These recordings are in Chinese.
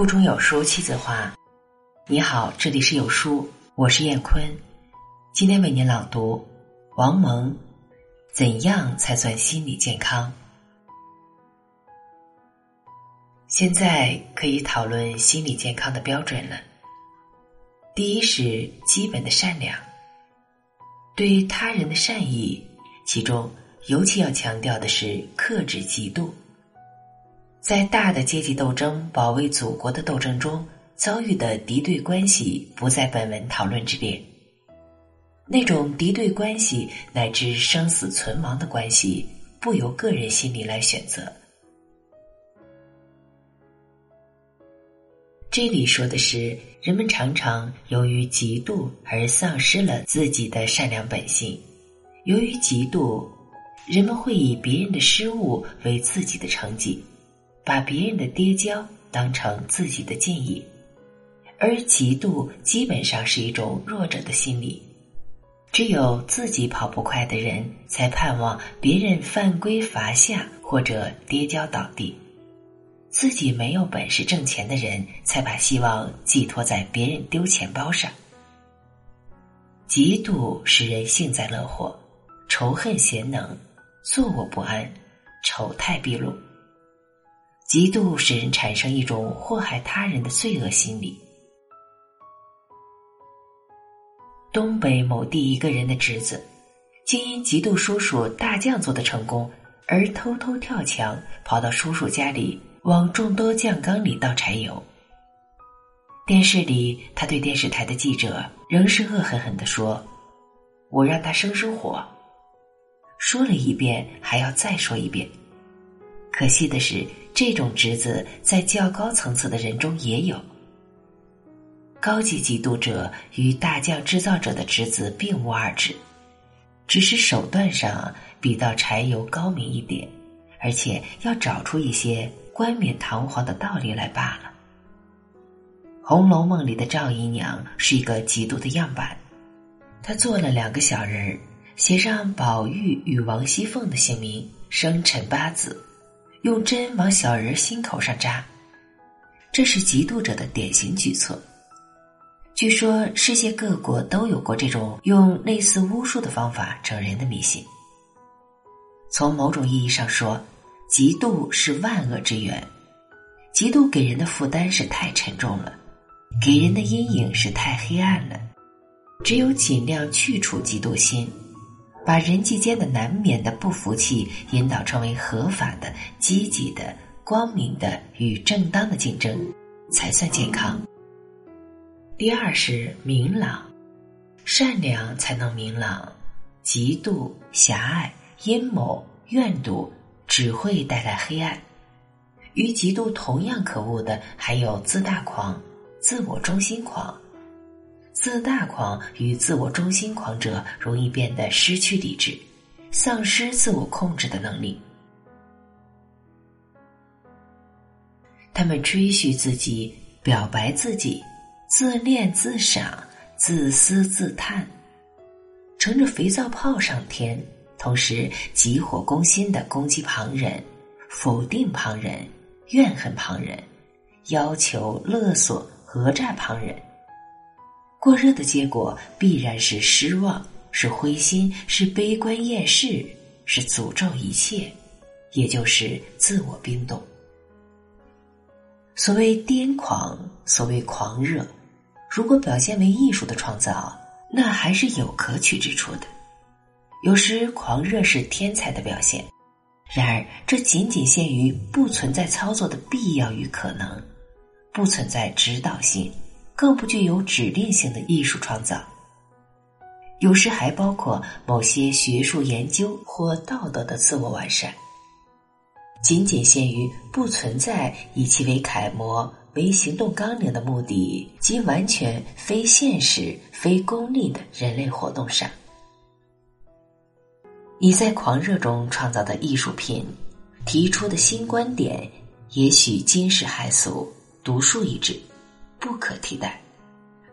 腹中有书气自华。你好，这里是有书，我是燕坤。今天为您朗读王蒙：怎样才算心理健康？现在可以讨论心理健康的标准了。第一是基本的善良，对他人的善意，其中尤其要强调的是克制嫉妒。在大的阶级斗争、保卫祖国的斗争中遭遇的敌对关系，不在本文讨论之列。那种敌对关系乃至生死存亡的关系，不由个人心理来选择。这里说的是，人们常常由于嫉妒而丧失了自己的善良本性。由于嫉妒，人们会以别人的失误为自己的成绩。把别人的跌跤当成自己的建议，而嫉妒基本上是一种弱者的心理。只有自己跑不快的人，才盼望别人犯规罚下或者跌跤倒地；自己没有本事挣钱的人，才把希望寄托在别人丢钱包上。嫉妒使人幸灾乐祸，仇恨贤能，坐卧不安，丑态毕露。嫉妒使人产生一种祸害他人的罪恶心理。东北某地一个人的侄子，竟因嫉妒叔叔大酱做的成功，而偷偷跳墙跑到叔叔家里，往众多酱缸里倒柴油。电视里，他对电视台的记者仍是恶狠狠的说：“我让他生生火。”说了一遍，还要再说一遍。可惜的是。这种侄子在较高层次的人中也有。高级嫉妒者与大将制造者的侄子并无二致，只是手段上比到柴油高明一点，而且要找出一些冠冕堂皇的道理来罢了。《红楼梦》里的赵姨娘是一个嫉妒的样板，她做了两个小人儿，写上宝玉与王熙凤的姓名、生辰八字。用针往小人心口上扎，这是嫉妒者的典型举措。据说世界各国都有过这种用类似巫术的方法整人的迷信。从某种意义上说，嫉妒是万恶之源。嫉妒给人的负担是太沉重了，给人的阴影是太黑暗了。只有尽量去除嫉妒心。把人际间的难免的不服气引导成为合法的、积极的、光明的与正当的竞争，才算健康。第二是明朗，善良才能明朗，嫉妒、狭隘、阴谋、怨毒只会带来黑暗。与嫉妒同样可恶的还有自大狂、自我中心狂。自大狂与自我中心狂者容易变得失去理智，丧失自我控制的能力。他们吹嘘自己，表白自己，自恋自赏，自私自叹，乘着肥皂泡上天，同时急火攻心的攻击旁人，否定旁人，怨恨旁人，要求勒索讹诈旁人。过热的结果必然是失望，是灰心，是悲观厌世，是诅咒一切，也就是自我冰冻。所谓癫狂，所谓狂热，如果表现为艺术的创造，那还是有可取之处的。有时狂热是天才的表现，然而这仅仅限于不存在操作的必要与可能，不存在指导性。更不具有指令性的艺术创造，有时还包括某些学术研究或道德的自我完善。仅仅限于不存在以其为楷模、为行动纲领的目的及完全非现实、非功利的人类活动上。你在狂热中创造的艺术品，提出的新观点，也许惊世骇俗、独树一帜。不可替代，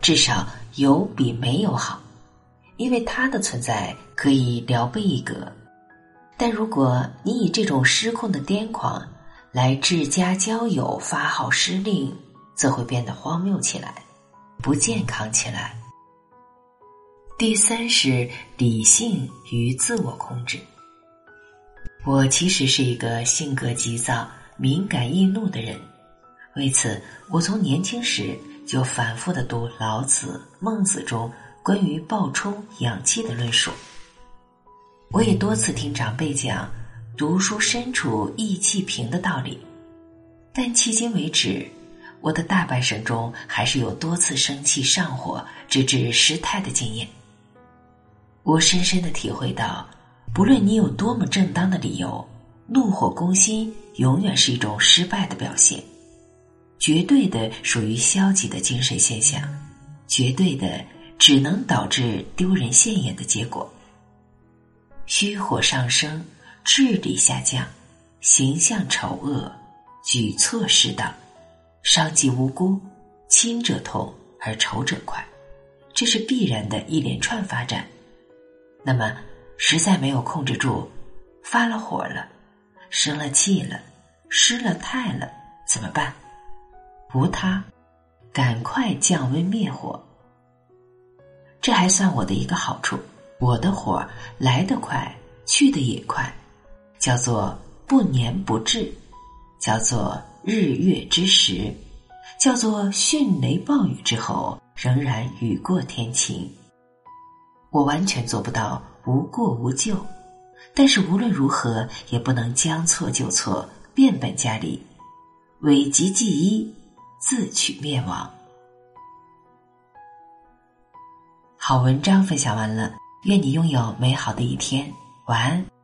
至少有比没有好，因为它的存在可以聊备一格。但如果你以这种失控的癫狂来治家交友、发号施令，则会变得荒谬起来，不健康起来。第三是理性与自我控制。我其实是一个性格急躁、敏感易怒的人，为此，我从年轻时就反复的读老子、孟子中关于暴冲养气的论述。我也多次听长辈讲“读书身处意气平”的道理，但迄今为止，我的大半生中还是有多次生气上火，直至失态的经验。我深深的体会到。不论你有多么正当的理由，怒火攻心永远是一种失败的表现，绝对的属于消极的精神现象，绝对的只能导致丢人现眼的结果。虚火上升，智力下降，形象丑恶，举措失当，伤及无辜，亲者痛而仇者快，这是必然的一连串发展。那么。实在没有控制住，发了火了，生了气了，失了态了，怎么办？无他，赶快降温灭火。这还算我的一个好处，我的火来得快，去得也快，叫做不粘不滞，叫做日月之时，叫做迅雷暴雨之后仍然雨过天晴。我完全做不到。无过无咎，但是无论如何也不能将错就错，变本加厉，伪极即一，自取灭亡。好文章分享完了，愿你拥有美好的一天，晚安。